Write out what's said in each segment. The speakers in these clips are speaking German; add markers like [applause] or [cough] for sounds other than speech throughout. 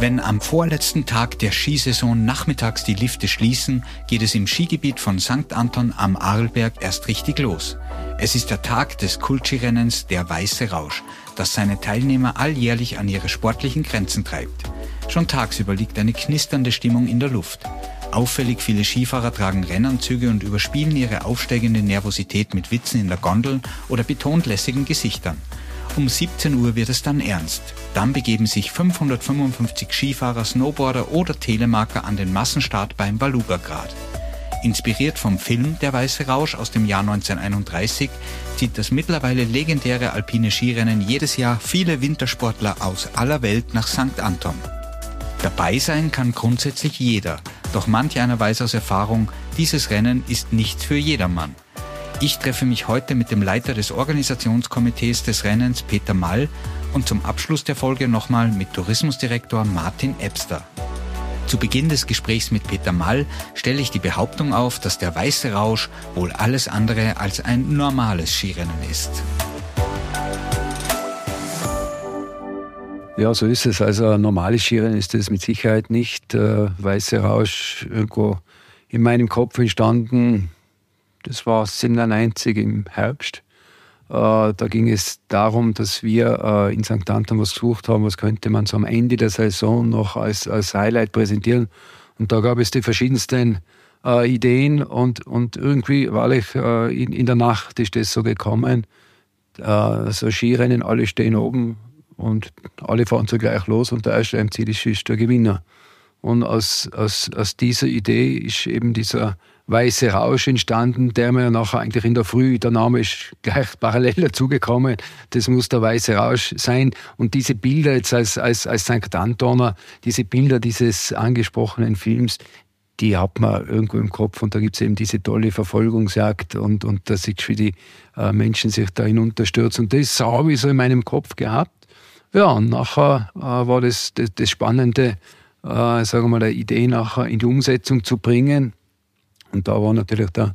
Wenn am vorletzten Tag der Skisaison nachmittags die Lifte schließen, geht es im Skigebiet von St. Anton am Arlberg erst richtig los. Es ist der Tag des Kultskirennens Der Weiße Rausch, das seine Teilnehmer alljährlich an ihre sportlichen Grenzen treibt. Schon tagsüber liegt eine knisternde Stimmung in der Luft. Auffällig viele Skifahrer tragen Rennanzüge und überspielen ihre aufsteigende Nervosität mit Witzen in der Gondel oder betont lässigen Gesichtern. Um 17 Uhr wird es dann ernst. Dann begeben sich 555 Skifahrer, Snowboarder oder Telemarker an den Massenstart beim Baluga-Grad. Inspiriert vom Film Der Weiße Rausch aus dem Jahr 1931 zieht das mittlerweile legendäre alpine Skirennen jedes Jahr viele Wintersportler aus aller Welt nach St. Anton. Dabei sein kann grundsätzlich jeder, doch manch einer weiß aus Erfahrung, dieses Rennen ist nichts für jedermann. Ich treffe mich heute mit dem Leiter des Organisationskomitees des Rennens, Peter Mall, und zum Abschluss der Folge nochmal mit Tourismusdirektor Martin Ebster. Zu Beginn des Gesprächs mit Peter Mall stelle ich die Behauptung auf, dass der Weiße Rausch wohl alles andere als ein normales Skirennen ist. Ja, so ist es. Also ein normales Skirennen ist es mit Sicherheit nicht. Äh, Weiße Rausch irgendwo in meinem Kopf entstanden das war 97 im Herbst. Äh, da ging es darum, dass wir äh, in St. Anton was gesucht haben, was könnte man so am Ende der Saison noch als, als Highlight präsentieren. Und da gab es die verschiedensten äh, Ideen und, und irgendwie, weil ich in, in der Nacht ist das so gekommen, so Skirennen, alle stehen oben und alle fahren zugleich los und der erste am Ziel ist, ist der Gewinner. Und aus, aus, aus dieser Idee ist eben dieser Weiße Rausch entstanden, der mir nachher eigentlich in der Früh, der Name ist gleich parallel dazugekommen, das muss der Weiße Rausch sein. Und diese Bilder jetzt als, als, als St. Antoner, diese Bilder dieses angesprochenen Films, die hat man irgendwo im Kopf und da gibt es eben diese tolle Verfolgungsjagd und, und da sieht wie die äh, Menschen sich da hinunterstürzen. Und das habe ich so in meinem Kopf gehabt. Ja, und nachher äh, war das, das, das Spannende, äh, sagen wir mal, der Idee nachher in die Umsetzung zu bringen. Und da war natürlich der,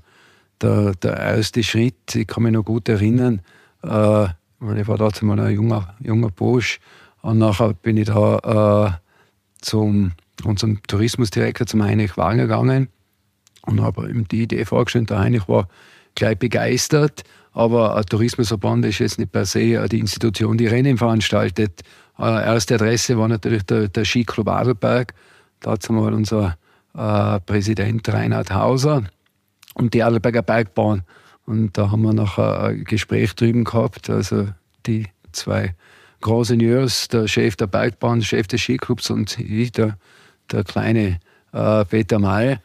der, der erste Schritt, ich kann mich noch gut erinnern, äh, weil ich war damals mal ein junger, junger Bursch und nachher bin ich da äh, zum unserem Tourismusdirektor, zum Heinrich Wagner gegangen und habe ihm die Idee vorgestellt. Der Heinrich war gleich begeistert, aber ein Tourismusverband ist jetzt nicht per se die Institution, die Rennen veranstaltet. Äh, erste Adresse war natürlich der, der Skiclub Adelberg. Da hat mal unser äh, Präsident Reinhard Hauser und die Adelberger Bergbahn. Und da haben wir noch ein Gespräch drüben gehabt. Also die zwei Ingenieurs, der Chef der Bergbahn, Chef des Skiclubs und ich, der, der kleine äh, Peter May.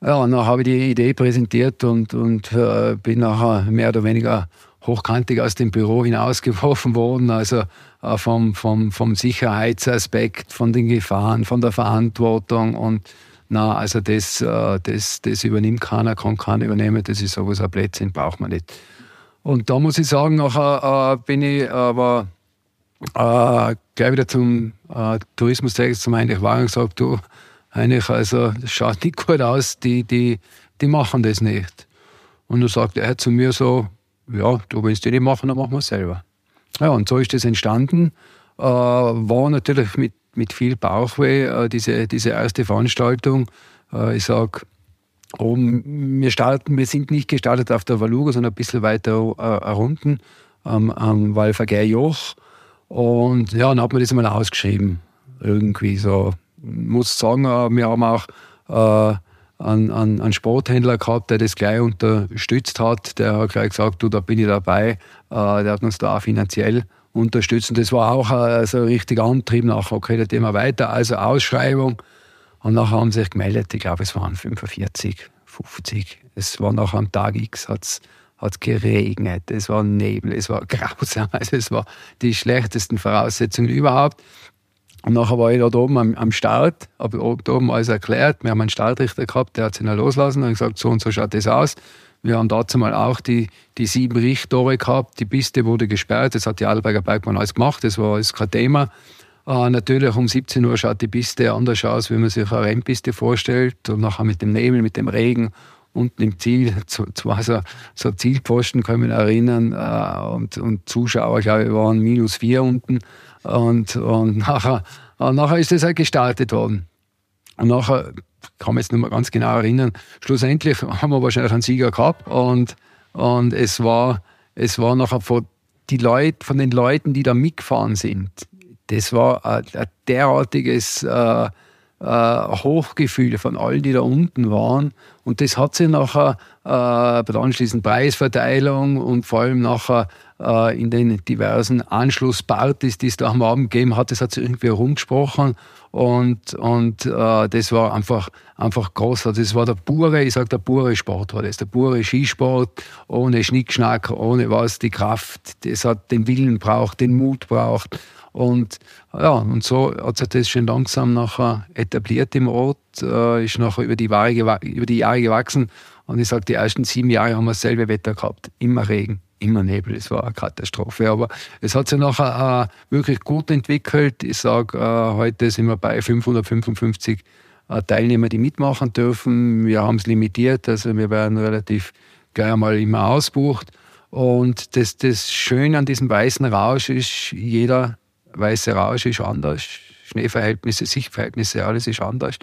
Ja, und dann habe ich die Idee präsentiert und, und äh, bin nachher mehr oder weniger hochkantig aus dem Büro hinausgeworfen worden. Also äh, vom, vom, vom Sicherheitsaspekt, von den Gefahren, von der Verantwortung und na, also das, äh, das, das übernimmt keiner, kann keiner übernehmen, das ist sowas, ein Blödsinn braucht man nicht. Und da muss ich sagen, nachher äh, bin ich aber äh, gleich wieder zum äh, Tourismusdirektor zum Heinrich Wagen gesagt, du, Heinrich, also das schaut nicht gut aus, die, die, die machen das nicht. Und dann sagt er zu mir so, ja, du willst die nicht machen, dann machen wir es selber. Ja, und so ist das entstanden. Äh, war natürlich mit mit viel Bauchweh, äh, diese, diese erste Veranstaltung. Äh, ich sage, oben, wir, wir sind nicht gestartet auf der Valuga, sondern ein bisschen weiter äh, unten am, am Walvergehr Joch. Und ja, dann hat man das mal ausgeschrieben. Irgendwie so. Ich muss sagen, äh, wir haben auch äh, einen, einen, einen, Sporthändler gehabt, der das gleich unterstützt hat. Der hat gleich gesagt, du, da bin ich dabei. Äh, der hat uns da auch finanziell unterstützen. Das war auch also richtig Antrieb nachher, okay, das Thema weiter, also Ausschreibung. Und nachher haben sie sich gemeldet, ich glaube, es waren 45, 50. Es war nachher am Tag X, hat es geregnet, es war Nebel, es war [laughs] grausam, also es war die schlechtesten Voraussetzungen überhaupt. Und nachher war ich dort oben am, am Start, habe dort oben alles erklärt. Wir haben einen Startrichter gehabt, der hat sich dann loslassen und gesagt, so und so schaut das aus. Wir haben dazu mal auch die, die sieben Richttore gehabt. Die Piste wurde gesperrt. Das hat die Alberger Bergbahn alles gemacht. Das war alles kein Thema. Äh, natürlich um 17 Uhr schaut die Piste anders aus, wie man sich eine Rennpiste vorstellt. Und nachher mit dem Nebel, mit dem Regen unten im Ziel, [laughs] zwar so, so Zielposten, ich mich erinnern, äh, und, und Zuschauer, glaube ich, waren minus vier unten. Und, und [laughs] nachher Und nachher ist das halt gestartet worden. Und nachher, kann mich jetzt nicht mehr ganz genau erinnern, schlussendlich haben wir wahrscheinlich einen Sieger gehabt und, und es war, es war nachher von, die Leute, von den Leuten, die da mitgefahren sind, das war ein, ein derartiges äh, äh, Hochgefühl von allen, die da unten waren. Und das hat sich nachher äh, bei der anschließenden Preisverteilung und vor allem nachher äh, in den diversen Anschlusspartys, die es da am Abend gegeben hat, das hat sich irgendwie herumgesprochen. Und, und äh, das war einfach, einfach großartig. Das war der pure, ich sage der pure Sport war das, der pure Skisport, ohne Schnickschnack, ohne was, die Kraft, das hat den Willen braucht, den Mut braucht. Und ja, und so hat sich das schon langsam nachher etabliert im Ort, äh, ist nachher über die, Jahre, über die Jahre gewachsen. Und ich sage, die ersten sieben Jahre haben wir dasselbe Wetter gehabt. Immer Regen, immer Nebel. Es war eine Katastrophe. Aber es hat sich nachher äh, wirklich gut entwickelt. Ich sage, äh, heute sind wir bei 555 äh, Teilnehmer, die mitmachen dürfen. Wir haben es limitiert, also wir werden relativ gleich einmal immer ausbucht. Und das, das Schöne an diesem weißen Rausch ist, jeder weiße Rausch ist anders, Schneeverhältnisse, Sichtverhältnisse, alles ist anders.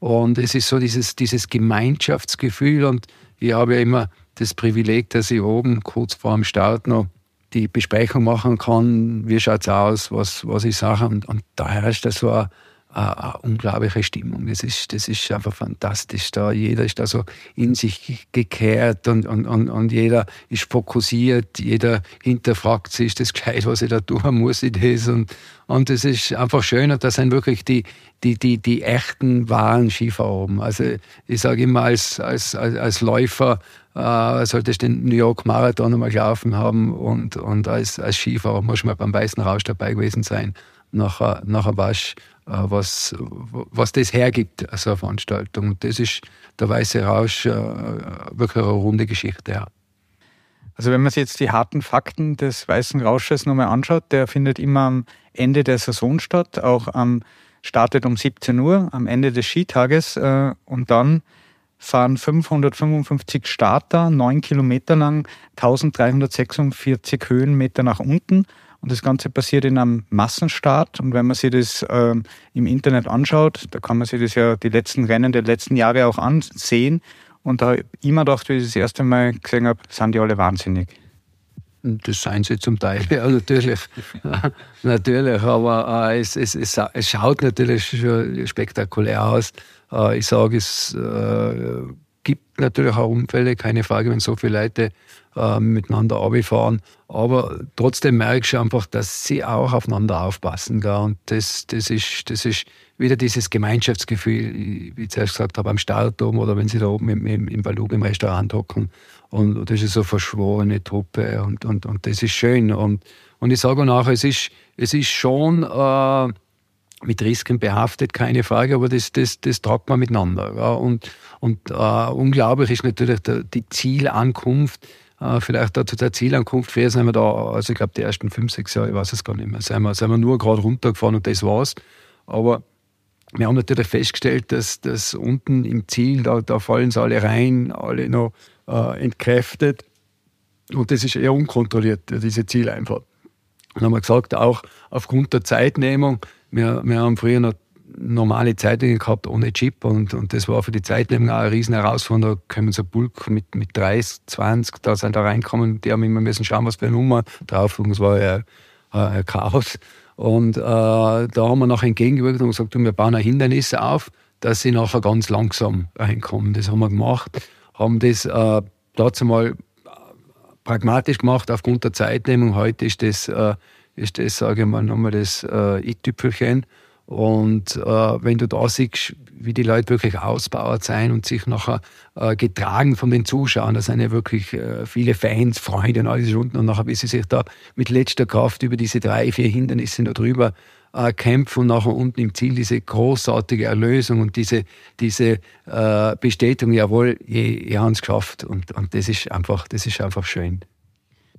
Und es ist so dieses, dieses Gemeinschaftsgefühl und ich habe ja immer das Privileg, dass ich oben kurz vor dem Start noch die Besprechung machen kann, wie schaut es aus, was, was ich sage. Und, und da herrscht so eine, eine, unglaubliche Stimmung. Das ist, das ist einfach fantastisch. Da jeder ist da so in sich gekehrt und, und, und, und jeder ist fokussiert, jeder hinterfragt sich, ist das gescheit, was ich da tun muss, ich das. Und, und das ist einfach schön und das sind wirklich die, die, die, die echten, wahren Skifahrer. Also ich sage immer als, als, als, als Läufer, äh, solltest den New York Marathon einmal gelaufen haben und, und als, als Skifahrer muss man beim Weißen Rausch dabei gewesen sein. Nachher, nachher warst äh, was, was das hergibt, so eine Veranstaltung. Und das ist der Weiße Rausch äh, wirklich eine runde Geschichte. Ja. Also wenn man sich jetzt die harten Fakten des Weißen Rausches nochmal anschaut, der findet immer am Ende der Saison statt, auch am startet um 17 Uhr am Ende des Skitages äh, und dann fahren 555 Starter, 9 Kilometer lang, 1346 Höhenmeter nach unten und das Ganze passiert in einem Massenstart. Und wenn man sich das ähm, im Internet anschaut, da kann man sich das ja die letzten Rennen der letzten Jahre auch ansehen. Und da immer gedacht, wie ich das erste Mal gesehen habe, sind die alle wahnsinnig. Das seien sie zum Teil, [laughs] ja, natürlich. [laughs] natürlich, aber äh, es, es, es, es, schaut natürlich schon spektakulär aus. Äh, ich sage, es äh, gibt natürlich auch Unfälle, keine Frage, wenn so viele Leute äh, miteinander fahren. Aber trotzdem merkst du einfach, dass sie auch aufeinander aufpassen. Gell? Und das, das, ist, das ist wieder dieses Gemeinschaftsgefühl, wie ich zuerst gesagt habe, am Start oben oder wenn sie da oben im, im, im Balug im Restaurant hocken. Und das ist so eine verschworene Truppe und, und, und das ist schön. Und, und ich sage auch es ist, es ist schon äh, mit Risiken behaftet, keine Frage, aber das, das, das tragt man miteinander. Ja. Und, und äh, unglaublich ist natürlich die Zielankunft, äh, vielleicht da zu der Zielankunft, früher sind wir da, also ich glaube die ersten fünf, sechs Jahre, ich weiß es gar nicht mehr, sind wir, sind wir nur gerade runtergefahren und das war's. Aber wir haben natürlich festgestellt, dass, dass unten im Ziel, da, da fallen sie alle rein, alle noch äh, entkräftet. Und das ist eher unkontrolliert, diese Zieleinfahrt. Und dann haben wir gesagt, auch aufgrund der Zeitnehmung, wir, wir haben früher noch normale Zeitungen gehabt ohne Chip und, und das war für die Zeitnehmung auch eine riesen Herausforderung. Da kommen so Bulk mit, mit 30, 20, da sind da reinkommen, die haben immer müssen schauen, was für eine Nummer drauf und es war ja ein Chaos. Und äh, da haben wir nachher entgegengewirkt und gesagt, wir bauen ein Hindernis auf, dass sie nachher ganz langsam reinkommen. Das haben wir gemacht, haben das äh, dazu mal pragmatisch gemacht aufgrund der Zeitnehmung. Heute ist das, äh, ist das sage ich mal, nochmal das äh, i-Tüpfelchen. Und äh, wenn du da siehst, wie die Leute wirklich ausbauert sein und sich nachher äh, getragen von den Zuschauern, da sind ja wirklich äh, viele Fans, Freunde und alles unten und nachher, wie sie sich da mit letzter Kraft über diese drei, vier Hindernisse da drüber äh, kämpfen und nachher unten im Ziel diese großartige Erlösung und diese, diese äh, Bestätigung, jawohl, ihr, ihr habt es geschafft und, und das ist einfach, das ist einfach schön.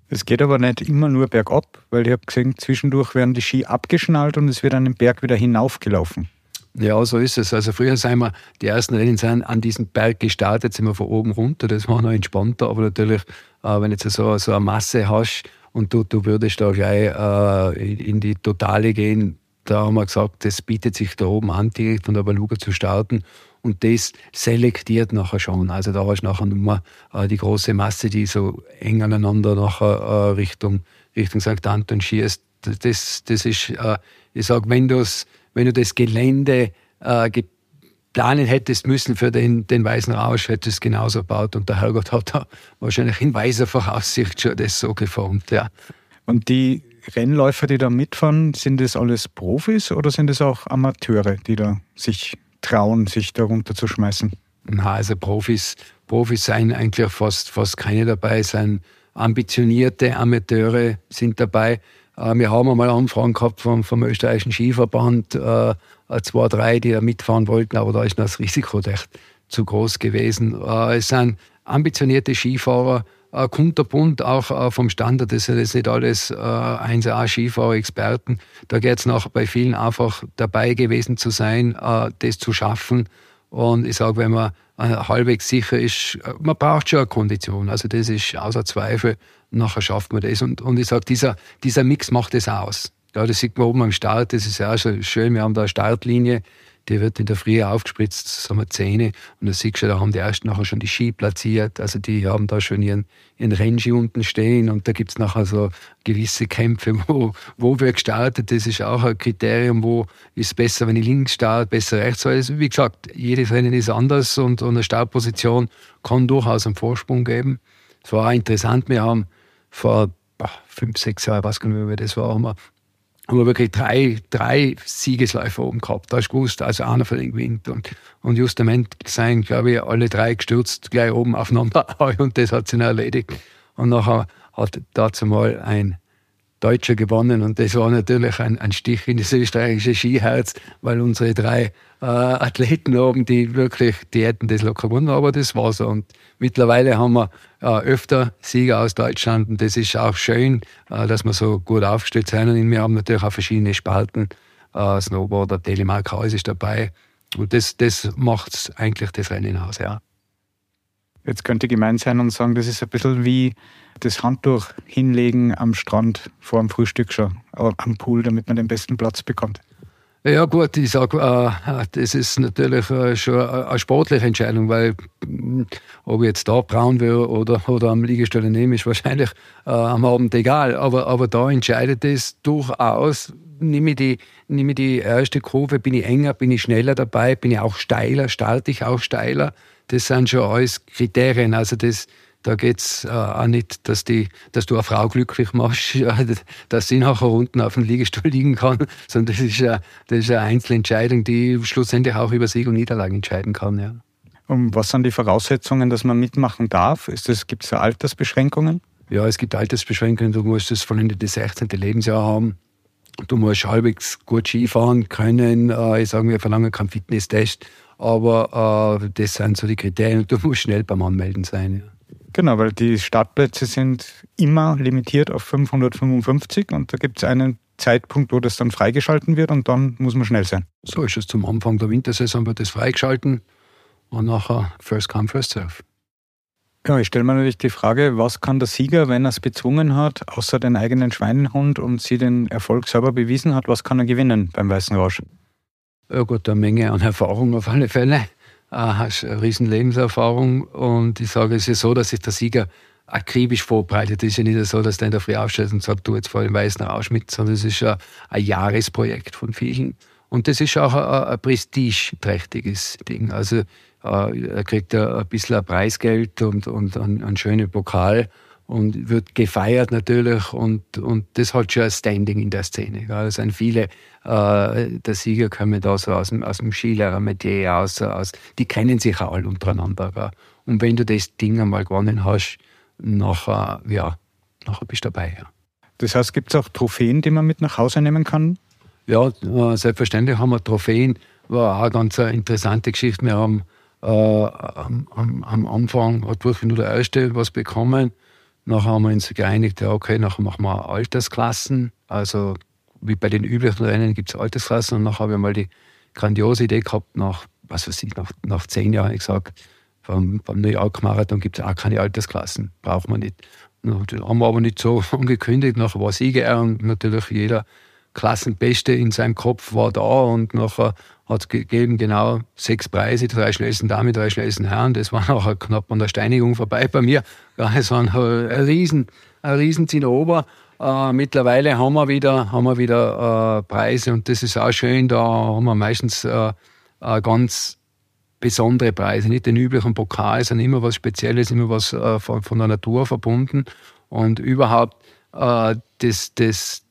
Es geht aber nicht immer nur bergab, weil ich habe gesehen, zwischendurch werden die Ski abgeschnallt und es wird an den Berg wieder hinaufgelaufen. Ja, so ist es. Also früher sind wir, die ersten Rennen sind an diesem Berg gestartet, sind wir von oben runter. Das war noch entspannter, aber natürlich, äh, wenn jetzt so, so eine Masse hast und du, du würdest da gleich äh, in die Totale gehen, da haben wir gesagt, das bietet sich da oben an, direkt von der Beluga zu starten. Und das selektiert nachher schon. Also da hast du nachher nur äh, die große Masse, die so eng aneinander nachher äh, Richtung, Richtung St. Anton schießt. Das, das ist, äh, ich sage, wenn, wenn du das Gelände äh, planen hättest müssen für den, den Weißen Rausch, hättest du genauso gebaut. Und der Herrgott hat da wahrscheinlich in weiser Voraussicht schon das so geformt. Ja. Und die Rennläufer, die da mitfahren, sind das alles Profis oder sind es auch Amateure, die da sich trauen, sich da runterzuschmeißen? Na, also Profis, Profis seien eigentlich fast, fast keine dabei, seien ambitionierte Amateure sind dabei. Äh, wir haben einmal Anfragen gehabt vom, vom österreichischen Skiverband, äh, zwei, drei, die da mitfahren wollten, aber da ist das Risiko echt zu groß gewesen. Äh, es sind ambitionierte Skifahrer, äh, kunterbunt, auch äh, vom Standard. Das sind jetzt nicht alles äh, 1A-Skifahrer-Experten. Da geht es noch bei vielen einfach dabei gewesen zu sein, äh, das zu schaffen. Und ich sage, wenn man äh, halbwegs sicher ist, äh, man braucht schon eine Kondition. Also das ist außer Zweifel. Nachher schafft man das. Und, und ich sage, dieser, dieser Mix macht das aus. Ja, das sieht man oben am Start, das ist ja auch schön. Wir haben da eine Startlinie, die wird in der Früh aufgespritzt, sagen wir Zähne. Und da siehst du, da haben die ersten nachher schon die Ski platziert. Also die haben da schon ihren, ihren Rennski unten stehen. Und da gibt es nachher so gewisse Kämpfe, [laughs] wo, wo wird gestartet. Das ist auch ein Kriterium, wo ist besser, wenn ich links starte, besser rechts. Also, wie gesagt, jedes Rennen ist anders und, und eine Startposition kann durchaus einen Vorsprung geben. Es war auch interessant. Wir haben vor fünf, sechs Jahren, was genau wie das war, haben wir haben wir wirklich drei, drei Siegesläufe oben gehabt. Da du gewusst, also einer von den gewinnt. Und, und justament sind, glaube ich, alle drei gestürzt, gleich oben aufeinander. [laughs] Und das hat sich dann erledigt. Und nachher hat dazu mal ein Deutscher gewonnen. Und das war natürlich ein, ein Stich in das österreichische Skiherz, weil unsere drei äh, Athleten oben, die wirklich, die hätten das locker gewonnen, aber das war so. Und mittlerweile haben wir äh, öfter Sieger aus Deutschland und das ist auch schön, äh, dass wir so gut aufgestellt sind. Und wir haben natürlich auch verschiedene Spalten. Äh, Snowboarder, Telemark Haus ist dabei. Und das, das macht eigentlich das Rennen aus, ja. Jetzt könnte gemein sein und sagen, das ist ein bisschen wie das Handtuch hinlegen am Strand vor dem Frühstück schon, am Pool, damit man den besten Platz bekommt. Ja gut, ich sage, äh, das ist natürlich äh, schon eine sportliche Entscheidung, weil mm, ob ich jetzt da braun wäre oder, oder am Liegestelle nehme, ist wahrscheinlich äh, am Abend egal. Aber, aber da entscheidet es durchaus, nehme ich, die, nehme ich die erste Kurve, bin ich enger, bin ich schneller dabei, bin ich auch steiler, starte ich auch steiler. Das sind schon alles Kriterien. Also das, da geht es äh, auch nicht, dass, die, dass du eine Frau glücklich machst, [laughs] dass sie nachher unten auf dem Liegestuhl liegen kann, [laughs] sondern das ist, eine, das ist eine Einzelentscheidung, die schlussendlich auch über Sieg und Niederlage entscheiden kann. Ja. Und was sind die Voraussetzungen, dass man mitmachen darf? Gibt es Altersbeschränkungen? Ja, es gibt Altersbeschränkungen. Du musst das vollendete das 16. Lebensjahr haben. Du musst halbwegs gut Skifahren können. Äh, ich sage, wir verlangen keinen Fitnesstest. Aber äh, das sind so die Kriterien. Du musst schnell beim Anmelden sein. Ja. Genau, weil die Startplätze sind immer limitiert auf 555 und da gibt es einen Zeitpunkt, wo das dann freigeschalten wird und dann muss man schnell sein. So ist es. Zum Anfang der Wintersaison wird das freigeschalten und nachher First Come, First Serve. Ja, ich stelle mir natürlich die Frage, was kann der Sieger, wenn er es bezwungen hat, außer den eigenen Schweinehund und sie den Erfolg selber bewiesen hat, was kann er gewinnen beim Weißen Rausch? Gut, eine Menge an Erfahrung auf alle Fälle äh, hast eine riesen Lebenserfahrung und ich sage, es ist so, dass sich der Sieger akribisch vorbereitet. Es ist ja nicht so, dass der in der Früh aufstellt und sagt, du jetzt vor dem Weißen Rausch mit, sondern es ist ja ein Jahresprojekt von vielen. Und das ist auch ein, ein prestigeträchtiges Ding. Also äh, er kriegt ein bisschen ein Preisgeld und, und einen, einen schönen Pokal und wird gefeiert natürlich und, und das hat schon ein Standing in der Szene. Es sind viele, äh, der Sieger kommen da so aus dem, aus dem Skilehrer-Metier aus, aus, die kennen sich auch alle untereinander. Gell? Und wenn du das Ding einmal gewonnen hast, nachher, ja, nachher bist du dabei. Ja. Das heißt, gibt es auch Trophäen, die man mit nach Hause nehmen kann? Ja, äh, selbstverständlich haben wir Trophäen. War auch eine ganz interessante Geschichte. Wir haben äh, am, am, Anfang hat wirklich nur der Erste was bekommen. Nachher haben wir uns geeinigt, ja, okay, nachher machen wir Altersklassen. Also wie bei den üblichen Rennen gibt es Altersklassen. Und nachher habe ich mal die grandiose Idee gehabt, nach, was weiß ich, nach, nach zehn Jahren ich gesagt, beim, beim New York Marathon gibt es auch keine Altersklassen, braucht man nicht. Das haben wir aber nicht so [laughs] angekündigt. Nachher war Sieger und natürlich jeder Klassenbeste in seinem Kopf war da und nachher hat es gegeben genau sechs Preise, drei schnellsten Damen, drei schnellsten Herren. Das war [laughs] nachher knapp an der Steinigung vorbei bei mir. [laughs] Es war ein riesen, ein riesen Zinnober. Äh, mittlerweile haben wir wieder, haben wir wieder äh, Preise und das ist auch schön. Da haben wir meistens äh, äh ganz besondere Preise, nicht den üblichen Pokal, sondern immer was Spezielles, immer was äh, von, von, der Natur verbunden. Und überhaupt äh, das, das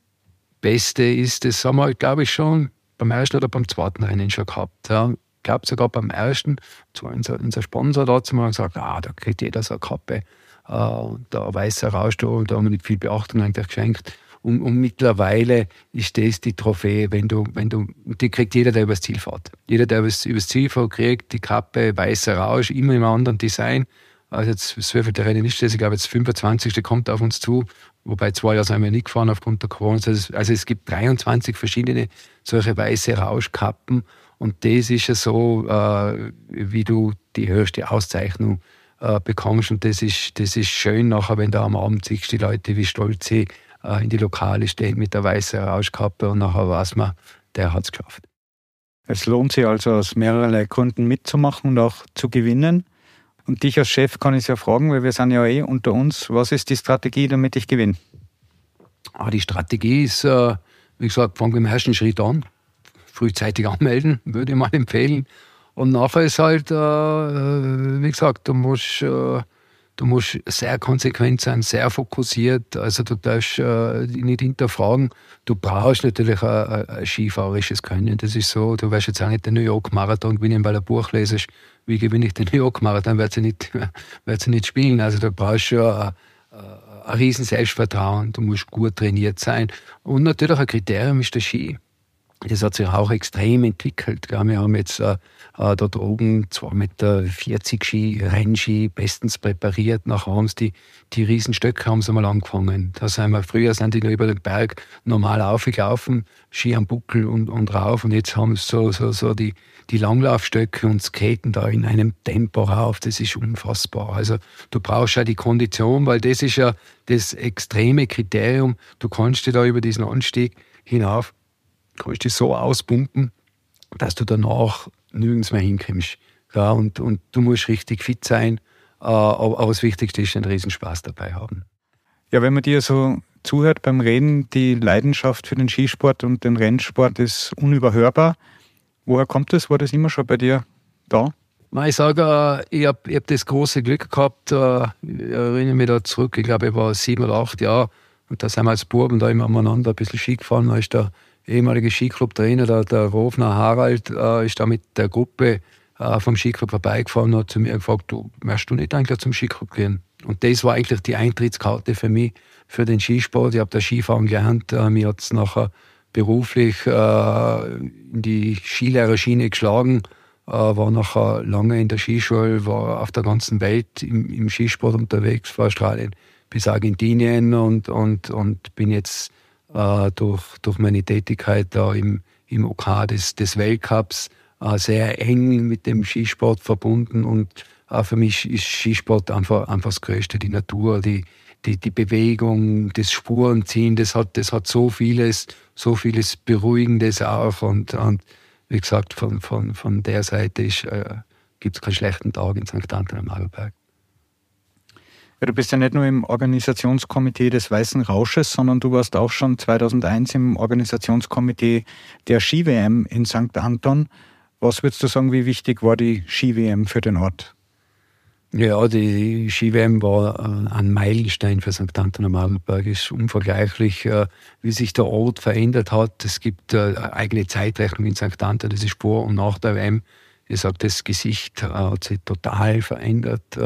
Beste ist, das haben wir, glaube ich, schon beim ersten oder beim zweiten Rennen schon gehabt. Ja. Ich glaube sogar beim ersten, zwar unser, unser Sponsor dazu mal gesagt, ah, da kriegt jeder so eine Kappe. Äh, der weiße Rausch, da haben wir nicht viel Beachtung eigentlich geschenkt. Und, und, mittlerweile ist das die Trophäe, wenn du, wenn du, die kriegt jeder, der übers Ziel fährt. Jeder, der übers, übers Ziel fährt, kriegt die Kappe weißer Rausch, immer im anderen Design. Also jetzt, das wievielte Rennen ist das? Ich glaube, jetzt 25. kommt auf uns zu. Wobei zwei Jahre sind wir nicht gefahren aufgrund der Corona. Also, also es gibt 23 verschiedene solche weiße Rauschkappen. Und das ist ja so, äh, wie du die höchste Auszeichnung äh, bekommst. Und das ist, das ist schön nachher, wenn du am Abend siehst, die Leute wie stolz sie äh, in die Lokale stehen mit der weißen Rauschkappe und nachher weiß man, der hat es geschafft. Es lohnt sich also aus mehrerlei Gründen mitzumachen und auch zu gewinnen. Und dich als Chef kann ich ja fragen, weil wir sind ja eh unter uns. Was ist die Strategie, damit ich gewinne? Ah, die Strategie ist, äh, wie gesagt, fangen wir im ersten Schritt an. Frühzeitig anmelden, [laughs] würde ich mal empfehlen. Und nachher ist halt, äh, äh wie gesagt, du musst äh, Du musst sehr konsequent sein, sehr fokussiert. Also du darfst äh, nicht hinterfragen. Du brauchst natürlich ein, ein skifahrerisches Können. Das ist so. Du wirst jetzt auch nicht den New York Marathon gewinnen, weil du ein Buch lesest. Wie gewinne ich den New York Marathon? Wird sie nicht, [laughs] nicht spielen. Also du brauchst schon ein, ein riesen Selbstvertrauen. Du musst gut trainiert sein. Und natürlich ein Kriterium ist der Ski. Das hat sich auch extrem entwickelt. Wir haben jetzt äh, äh, dort oben zwar mit der 40 Ski, Rennski bestens präpariert. Nachher haben sie die, die Riesenstöcke haben sie mal angefangen. Da sind wir, früher sind die über den Berg normal aufgelaufen, Ski am Buckel und, und rauf. Und jetzt haben sie so, so, so die, die Langlaufstöcke und skaten da in einem Tempo rauf. Das ist unfassbar. Also du brauchst ja die Kondition, weil das ist ja das extreme Kriterium. Du kannst dich da über diesen Anstieg hinauf kannst dich so auspumpen, dass du danach nirgends mehr hinkommst. Ja, und, und du musst richtig fit sein, äh, aber, das Wichtigste ist, einen riesen Spaß dabei haben. Ja, wenn man dir so zuhört beim Reden, die Leidenschaft für den Skisport und den Rennsport ist unüberhörbar. Woher kommt das? War das immer schon bei dir da? Ich sage, äh, ich habe hab das große Glück gehabt, äh, ich erinnere mich da zurück, ich glaube, ich war sieben oder acht Jahre und da sind wir als Buben da immer umeinander ein bisschen Ski gefahren. Da ist der ehemalige Skiclub-Trainer, der, der Rofner Harald, äh, ist da mit der Gruppe vom Skiclub vorbeigefahren und hat zu mir gefragt, du, möchtest du nicht eigentlich zum Skiclub gehen? Und das war eigentlich die Eintrittskarte für mich, für den Skisport. Ich habe da Skifahren gelernt, mir hat es nachher beruflich äh, in die Skilehrerschiene geschlagen, äh, war nachher lange in der Skischule, war auf der ganzen Welt im, im Skisport unterwegs, von Australien bis Argentinien und, und, und bin jetzt äh, durch, durch meine Tätigkeit da im, im OK des, des Weltcups sehr eng mit dem Skisport verbunden und für mich ist Skisport einfach, einfach das Größte, die Natur, die, die, die Bewegung, das Spurenziehen, das hat, das hat so vieles, so vieles Beruhigendes auch und, und wie gesagt, von, von, von der Seite äh, gibt es keinen schlechten Tag in St. Anton am Arlberg. Ja, du bist ja nicht nur im Organisationskomitee des Weißen Rausches, sondern du warst auch schon 2001 im Organisationskomitee der Ski-WM in St. Anton. Was würdest du sagen, wie wichtig war die Ski-WM für den Ort? Ja, die Ski-WM war äh, ein Meilenstein für St. Anton am Arlberg. Es ist unvergleichlich, äh, wie sich der Ort verändert hat. Es gibt äh, eine eigene Zeitrechnung in St. Anton, das ist vor und nach der WM. Ich sage, das Gesicht hat sich total verändert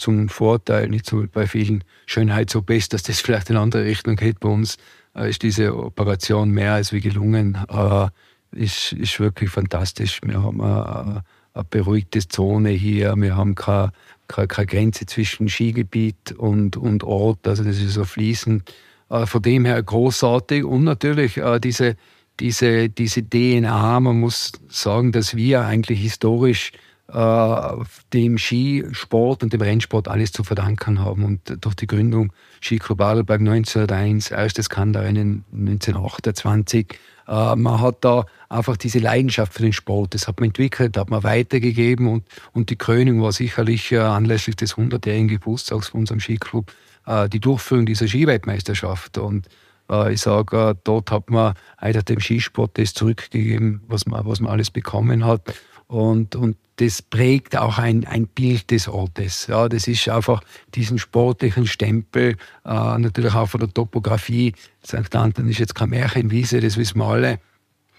zum Vorteil, nicht so bei vielen Schönheit so best, dass das vielleicht in andere Richtung geht. Bei uns äh, ist diese Operation mehr als wie gelungen. Äh, ist, ist wirklich fantastisch. Wir haben eine, eine beruhigte Zone hier. Wir haben keine, keine, keine Grenze zwischen Skigebiet und, und Ort. Also das ist so fließend. Äh, von dem her großartig. Und natürlich äh, diese, diese, diese DNA. Man muss sagen, dass wir eigentlich historisch äh, dem Skisport und dem Rennsport alles zu verdanken haben. Und durch die Gründung Skiclub Adelberg 1901, erstes Kanderrennen 1928, äh, man hat da einfach diese Leidenschaft für den Sport, das hat man entwickelt, hat man weitergegeben und, und die Krönung war sicherlich äh, anlässlich des 100-jährigen Geburtstags von unserem Skiclub äh, die Durchführung dieser Skiweltmeisterschaft. Und äh, ich sage, äh, dort hat man einfach dem Skisport das zurückgegeben, was man, was man alles bekommen hat. Und, und das prägt auch ein, ein Bild des Ortes. Ja, das ist einfach diesen sportlichen Stempel, äh, natürlich auch von der Topografie. St. Anton ist jetzt keine Märchenwiese, das wissen wir alle.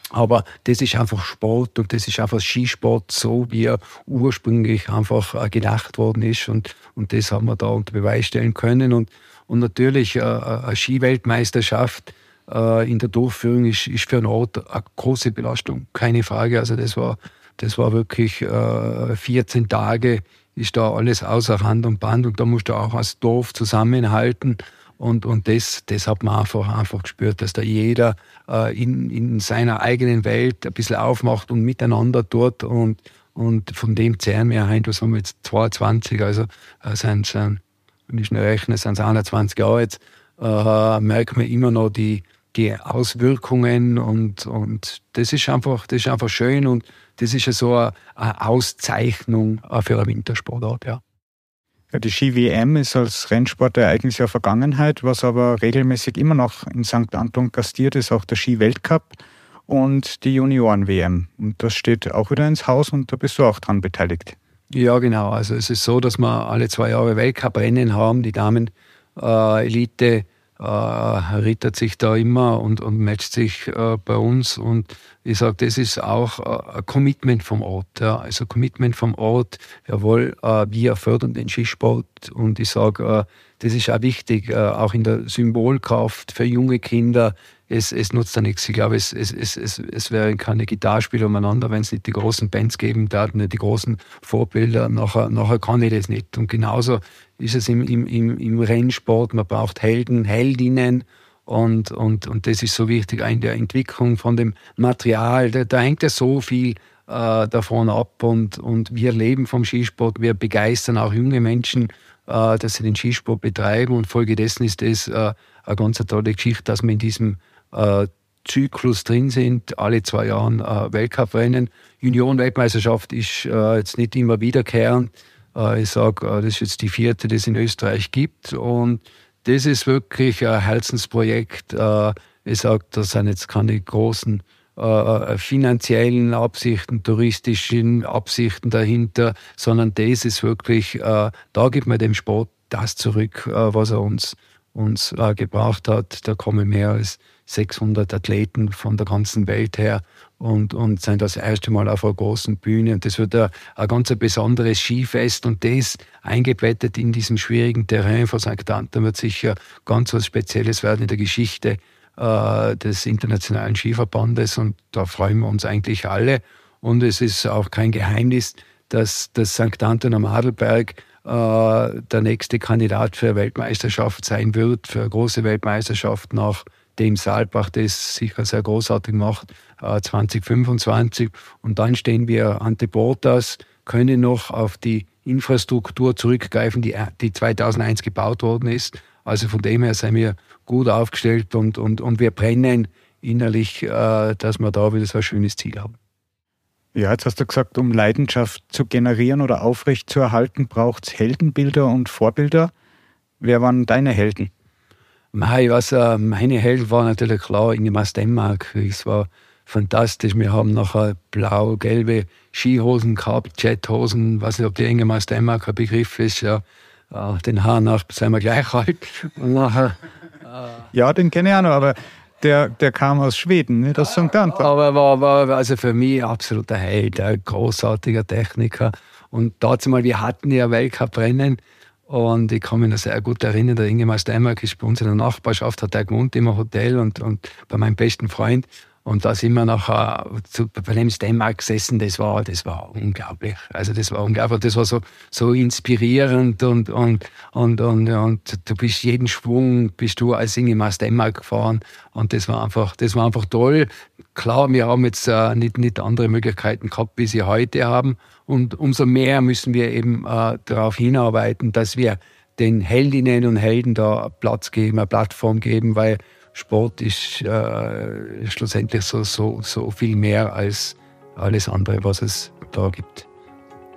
Aber das ist einfach Sport und das ist einfach Skisport, so wie er ursprünglich einfach äh, gedacht worden ist. Und, und das haben wir da unter Beweis stellen können. Und, und natürlich äh, eine Skiweltmeisterschaft äh, in der Durchführung ist, ist für einen Ort eine große Belastung, keine Frage. Also das war das war wirklich äh, 14 Tage, ist da alles außer Rand und Band und da musst du auch als Dorf zusammenhalten. Und, und das, das hat man einfach, einfach gespürt, dass da jeder äh, in, in seiner eigenen Welt ein bisschen aufmacht und miteinander tut. Und, und von dem zehren wir ein, was haben wir jetzt 22, also äh, sind, sind, wenn ich nicht rechne, sind es 21 Jahre jetzt, äh, merkt man immer noch die, die Auswirkungen und, und das ist einfach, das ist einfach schön und das ist ja so eine, eine Auszeichnung für einen Wintersportart, ja. Ja, die Ski-WM ist als Rennsportereignis ja Vergangenheit, was aber regelmäßig immer noch in St. Anton gastiert, ist auch der Ski-Weltcup und die Junioren-WM. Und das steht auch wieder ins Haus und da bist du auch dran beteiligt. Ja, genau. Also es ist so, dass wir alle zwei Jahre Weltcup-Rennen haben. Die Damen-Elite äh, äh, rittert sich da immer und, und matcht sich äh, bei uns. Und ich sage, das ist auch äh, ein Commitment vom Ort. Ja. Also Commitment vom Ort, jawohl, äh, wir fördern den Skisport. Und ich sage, äh, das ist auch wichtig, äh, auch in der Symbolkraft für junge Kinder. Es, es nutzt da nichts. Ich glaube, es, es, es, es, es wären keine Gitarrspieler umeinander, wenn es nicht die großen Bands geben würden, nicht die großen Vorbilder. Nachher, nachher kann ich das nicht. Und genauso ist es im, im, im, im Rennsport. Man braucht Helden, Heldinnen. Und, und, und das ist so wichtig in der Entwicklung von dem Material. Da, da hängt ja so viel äh, davon ab. Und, und wir leben vom Skisport. Wir begeistern auch junge Menschen, äh, dass sie den Skisport betreiben. Und folgedessen ist das äh, eine ganz tolle Geschichte, dass wir in diesem äh, Zyklus drin sind, alle zwei Jahre äh, Weltcuprennen. Junioren-Weltmeisterschaft ist äh, jetzt nicht immer wiederkehrend. Äh, ich sage, äh, das ist jetzt die vierte, die es in Österreich gibt. Und das ist wirklich ein Herzensprojekt. Äh, ich sage, das sind jetzt keine großen finanziellen Absichten, touristischen Absichten dahinter, sondern das ist wirklich, da gibt man dem Sport das zurück, was er uns, uns gebracht hat. Da kommen mehr als 600 Athleten von der ganzen Welt her und, und sind das erste Mal auf einer großen Bühne. Und das wird ein, ein ganz besonderes Skifest und das eingebettet in diesem schwierigen Terrain von St. Anton wird sicher ganz was Spezielles werden in der Geschichte äh, des Internationalen Skiverbandes und da freuen wir uns eigentlich alle. Und es ist auch kein Geheimnis, dass das St. Anton am Adelberg äh, der nächste Kandidat für eine Weltmeisterschaft sein wird, für eine große Weltmeisterschaft nach dem Saalbach das sicher sehr großartig macht, 2025. Äh, Und dann stehen wir ante Portas, können noch auf die Infrastruktur zurückgreifen, die, die 2001 gebaut worden ist. Also von dem her sind wir gut aufgestellt und, und, und wir brennen innerlich, äh, dass wir da wieder so ein schönes Ziel haben. Ja, jetzt hast du gesagt, um Leidenschaft zu generieren oder aufrecht zu erhalten, braucht es Heldenbilder und Vorbilder. Wer waren deine Helden? Mei, was, äh, meine Held war natürlich klar Ingemar Stenmark. Es war fantastisch. Wir haben nachher blau-gelbe Skihosen gehabt, Jethosen. Weiß nicht, ob der Ingemar Stenmark ein Begriff ist. Ja, äh, den Haar nach sind wir gleich [laughs] alt. Und nachher, äh, ja, den kenne ich auch noch, aber der, der kam aus Schweden, nicht aus St. Anton. Aber war, war also für mich absoluter Held, ein großartiger Techniker. Und dazu mal, wir hatten ja Weltcup-Rennen und ich kann mich noch sehr gut erinnern, der Ingemar Steinmark ist bei uns in der Nachbarschaft, hat er gewohnt im Hotel und, und bei meinem besten Freund. Und da sind wir nachher zu, bei dem Stemmark gesessen, das war, das war unglaublich. Also das war unglaublich, das war so, so inspirierend und, und, und, und, und du bist jeden Schwung, bist du als Ingemar Stemmark gefahren und das war einfach, das war einfach toll. Klar, wir haben jetzt äh, nicht, nicht andere Möglichkeiten gehabt, wie sie heute haben und umso mehr müssen wir eben äh, darauf hinarbeiten, dass wir den Heldinnen und Helden da Platz geben, eine Plattform geben, weil Sport ist äh, schlussendlich so, so, so viel mehr als alles andere, was es da gibt.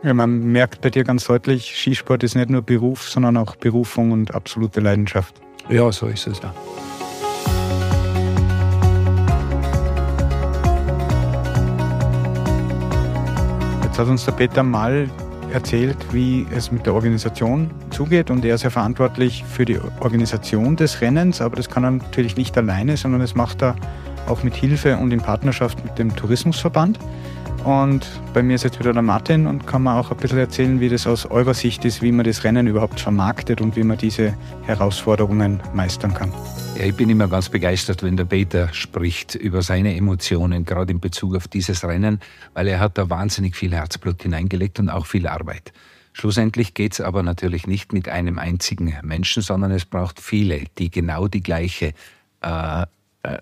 Ja, man merkt bei dir ganz deutlich, Skisport ist nicht nur Beruf, sondern auch Berufung und absolute Leidenschaft. Ja, so ist es ja. Jetzt hat uns der Peter mal erzählt, wie es mit der Organisation zugeht und er ist ja verantwortlich für die Organisation des Rennens, aber das kann er natürlich nicht alleine, sondern das macht er auch mit Hilfe und in Partnerschaft mit dem Tourismusverband. Und bei mir ist jetzt wieder der Martin und kann man auch ein bisschen erzählen, wie das aus eurer Sicht ist, wie man das Rennen überhaupt vermarktet und wie man diese Herausforderungen meistern kann. Ja, ich bin immer ganz begeistert, wenn der Peter spricht über seine Emotionen, gerade in Bezug auf dieses Rennen, weil er hat da wahnsinnig viel Herzblut hineingelegt und auch viel Arbeit. Schlussendlich geht es aber natürlich nicht mit einem einzigen Menschen, sondern es braucht viele, die genau die gleiche äh, äh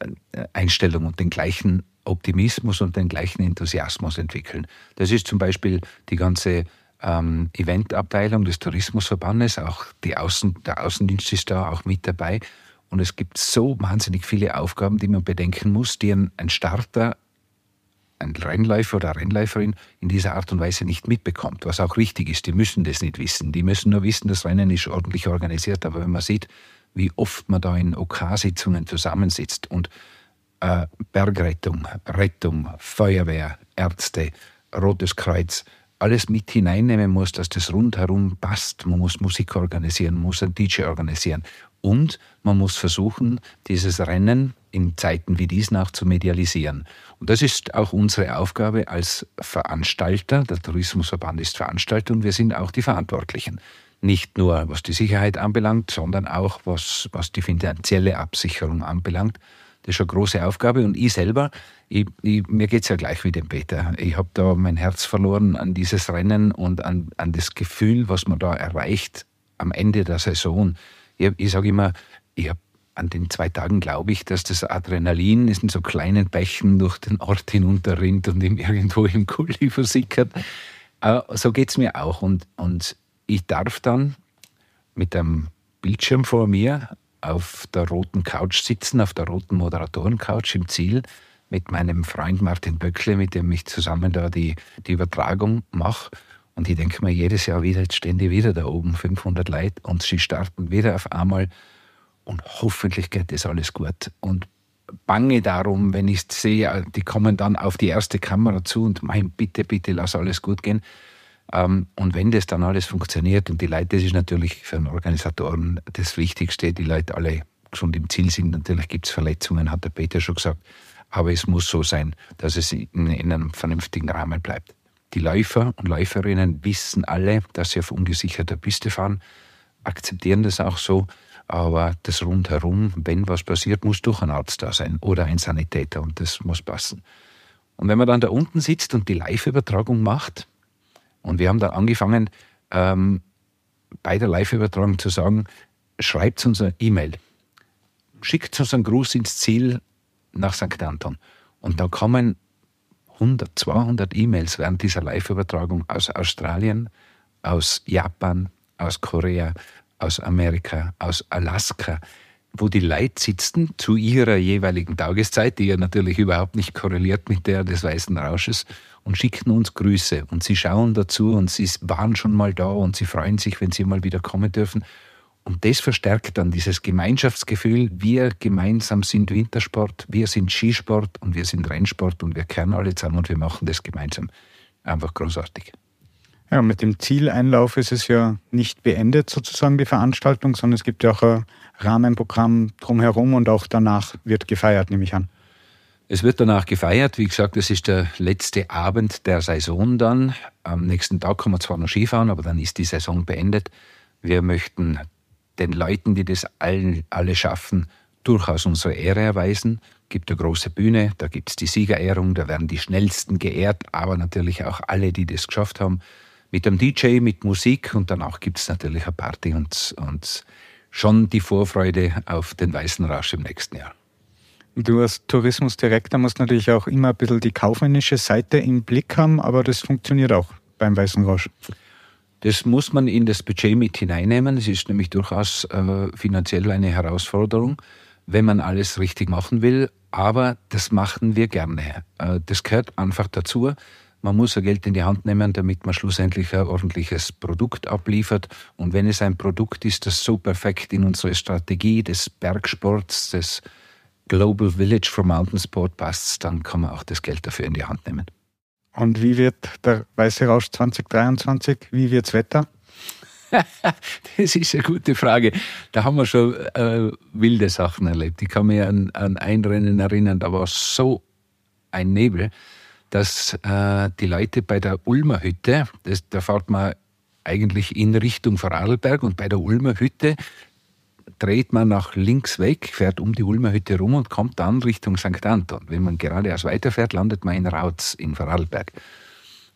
Einstellung und den gleichen Optimismus und den gleichen Enthusiasmus entwickeln. Das ist zum Beispiel die ganze ähm, Eventabteilung des Tourismusverbandes, auch die Außen, der Außendienst ist da auch mit dabei. Und es gibt so wahnsinnig viele Aufgaben, die man bedenken muss, die ein, ein Starter, ein Rennläufer oder Rennläuferin in dieser Art und Weise nicht mitbekommt, was auch richtig ist. Die müssen das nicht wissen. Die müssen nur wissen, das Rennen ist ordentlich organisiert. Aber wenn man sieht, wie oft man da in OK-Sitzungen zusammensitzt und äh, Bergrettung, Rettung, Feuerwehr, Ärzte, Rotes Kreuz, alles mit hineinnehmen muss, dass das rundherum passt. Man muss Musik organisieren, man muss ein DJ organisieren. Und man muss versuchen, dieses Rennen in Zeiten wie diesen auch zu medialisieren. Und das ist auch unsere Aufgabe als Veranstalter. Der Tourismusverband ist Veranstalter und wir sind auch die Verantwortlichen. Nicht nur was die Sicherheit anbelangt, sondern auch was, was die finanzielle Absicherung anbelangt. Das ist eine große Aufgabe. Und ich selber, ich, ich, mir geht's ja gleich wie dem Peter. Ich habe da mein Herz verloren an dieses Rennen und an, an das Gefühl, was man da erreicht am Ende der Saison ich, ich sage immer, ich habe an den zwei Tagen glaube ich, dass das Adrenalin in so kleinen Bächen durch den Ort hinunterrinnt und ihm irgendwo im Kuli versickert. Aber so geht es mir auch. Und, und ich darf dann mit einem Bildschirm vor mir auf der roten Couch sitzen, auf der roten Moderatorencouch im Ziel, mit meinem Freund Martin Böckle, mit dem ich zusammen da die, die Übertragung mache. Und ich denke mir jedes Jahr wieder, jetzt stehen die wieder da oben, 500 Leute, und sie starten wieder auf einmal und hoffentlich geht das alles gut. Und bange darum, wenn ich sehe, die kommen dann auf die erste Kamera zu und mein, bitte, bitte, lass alles gut gehen. Ähm, und wenn das dann alles funktioniert und die Leute, das ist natürlich für den Organisatoren das Wichtigste, die Leute alle schon im Ziel sind. Natürlich gibt es Verletzungen, hat der Peter schon gesagt. Aber es muss so sein, dass es in, in einem vernünftigen Rahmen bleibt. Die Läufer und Läuferinnen wissen alle, dass sie auf ungesicherter Piste fahren, akzeptieren das auch so. Aber das rundherum, wenn was passiert, muss doch ein Arzt da sein oder ein Sanitäter und das muss passen. Und wenn man dann da unten sitzt und die Live-Übertragung macht, und wir haben da angefangen, ähm, bei der Live-Übertragung zu sagen, schreibt uns eine E-Mail, schickt uns einen Gruß ins Ziel nach St. Anton. Und da kommen 100, 200 E-Mails während dieser Live-Übertragung aus Australien, aus Japan, aus Korea, aus Amerika, aus Alaska, wo die Leute sitzen zu ihrer jeweiligen Tageszeit, die ja natürlich überhaupt nicht korreliert mit der des Weißen Rausches, und schicken uns Grüße. Und sie schauen dazu und sie waren schon mal da und sie freuen sich, wenn sie mal wieder kommen dürfen. Und das verstärkt dann dieses Gemeinschaftsgefühl, wir gemeinsam sind Wintersport, wir sind Skisport und wir sind Rennsport und wir kehren alle zusammen und wir machen das gemeinsam. Einfach großartig. Ja, mit dem Zieleinlauf ist es ja nicht beendet sozusagen die Veranstaltung, sondern es gibt ja auch ein Rahmenprogramm drumherum und auch danach wird gefeiert, nehme ich an. Es wird danach gefeiert. Wie gesagt, es ist der letzte Abend der Saison dann. Am nächsten Tag kann man zwar noch Skifahren, aber dann ist die Saison beendet. Wir möchten den Leuten, die das allen, alle schaffen, durchaus unsere Ehre erweisen. Gibt eine große Bühne, da gibt es die Siegerehrung, da werden die Schnellsten geehrt, aber natürlich auch alle, die das geschafft haben. Mit einem DJ, mit Musik und danach gibt es natürlich eine Party und, und schon die Vorfreude auf den Weißen Rausch im nächsten Jahr. Du als Tourismusdirektor musst natürlich auch immer ein bisschen die kaufmännische Seite im Blick haben, aber das funktioniert auch beim Weißen Rausch. Das muss man in das Budget mit hineinnehmen. Es ist nämlich durchaus äh, finanziell eine Herausforderung, wenn man alles richtig machen will. Aber das machen wir gerne. Äh, das gehört einfach dazu. Man muss ja Geld in die Hand nehmen, damit man schlussendlich ein ordentliches Produkt abliefert. Und wenn es ein Produkt ist, das so perfekt in unsere Strategie des Bergsports, des Global Village for Mountain Sport passt, dann kann man auch das Geld dafür in die Hand nehmen. Und wie wird der Weiße Rausch 2023? Wie wird's Wetter? [laughs] das ist eine gute Frage. Da haben wir schon äh, wilde Sachen erlebt. Ich kann mich an, an ein Rennen erinnern, da war so ein Nebel, dass äh, die Leute bei der Ulmer Hütte, das, da fährt man eigentlich in Richtung Vorarlberg und bei der Ulmer Hütte dreht man nach links weg, fährt um die Ulmer Hütte rum und kommt dann Richtung St. Anton. Wenn man geradeaus weiterfährt, landet man in Rautz in Vorarlberg.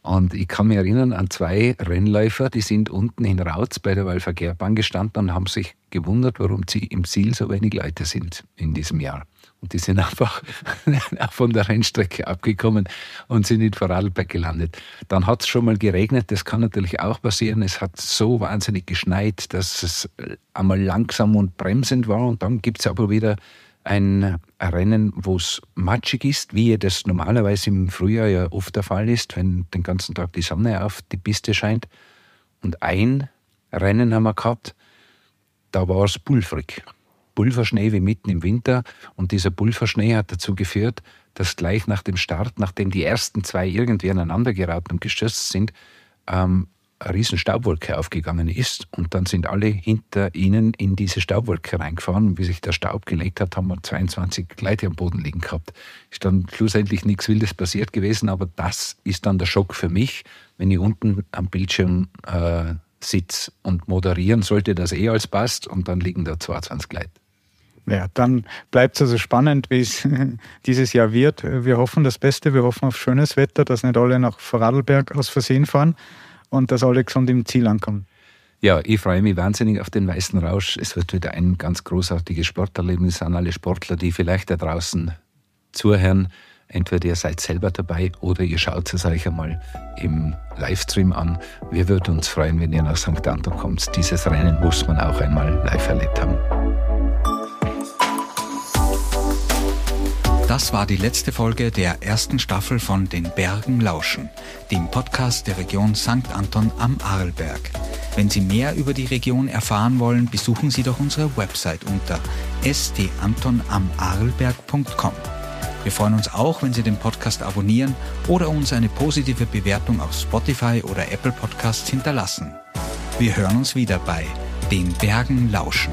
Und ich kann mich erinnern an zwei Rennläufer, die sind unten in Rautz bei der Wallverkehrbahn gestanden und haben sich gewundert, warum sie im Ziel so wenig Leute sind in diesem Jahr. Und die sind einfach [laughs] von der Rennstrecke abgekommen und sind in Vorarlberg gelandet. Dann hat es schon mal geregnet, das kann natürlich auch passieren. Es hat so wahnsinnig geschneit, dass es einmal langsam und bremsend war. Und dann gibt es aber wieder ein Rennen, wo es matschig ist, wie das normalerweise im Frühjahr ja oft der Fall ist, wenn den ganzen Tag die Sonne auf die Piste scheint. Und ein Rennen haben wir gehabt, da war es pulverig. Pulverschnee wie mitten im Winter. Und dieser Pulverschnee hat dazu geführt, dass gleich nach dem Start, nachdem die ersten zwei irgendwie aneinander geraten und gestürzt sind, ähm, eine riesen Staubwolke aufgegangen ist und dann sind alle hinter ihnen in diese Staubwolke reingefahren wie sich der Staub gelegt hat, haben wir 22 Leute am Boden liegen gehabt. Ist dann schlussendlich nichts Wildes passiert gewesen, aber das ist dann der Schock für mich, wenn ich unten am Bildschirm äh, sitze und moderieren sollte das eh als passt und dann liegen da 22 Leute. Ja, dann bleibt es also spannend, wie es [laughs] dieses Jahr wird. Wir hoffen das Beste, wir hoffen auf schönes Wetter, dass nicht alle nach Vorarlberg aus Versehen fahren und dass alle gesund im Ziel ankommen. Ja, ich freue mich wahnsinnig auf den Weißen Rausch. Es wird wieder ein ganz großartiges Sporterlebnis an alle Sportler, die vielleicht da draußen zuhören. Entweder ihr seid selber dabei oder ihr schaut es euch einmal im Livestream an. Wir würden uns freuen, wenn ihr nach St. Anton kommt. Dieses Rennen muss man auch einmal live erlebt haben. Das war die letzte Folge der ersten Staffel von Den Bergen lauschen, dem Podcast der Region St. Anton am Arlberg. Wenn Sie mehr über die Region erfahren wollen, besuchen Sie doch unsere Website unter stantonamarlberg.com. Wir freuen uns auch, wenn Sie den Podcast abonnieren oder uns eine positive Bewertung auf Spotify oder Apple Podcasts hinterlassen. Wir hören uns wieder bei Den Bergen lauschen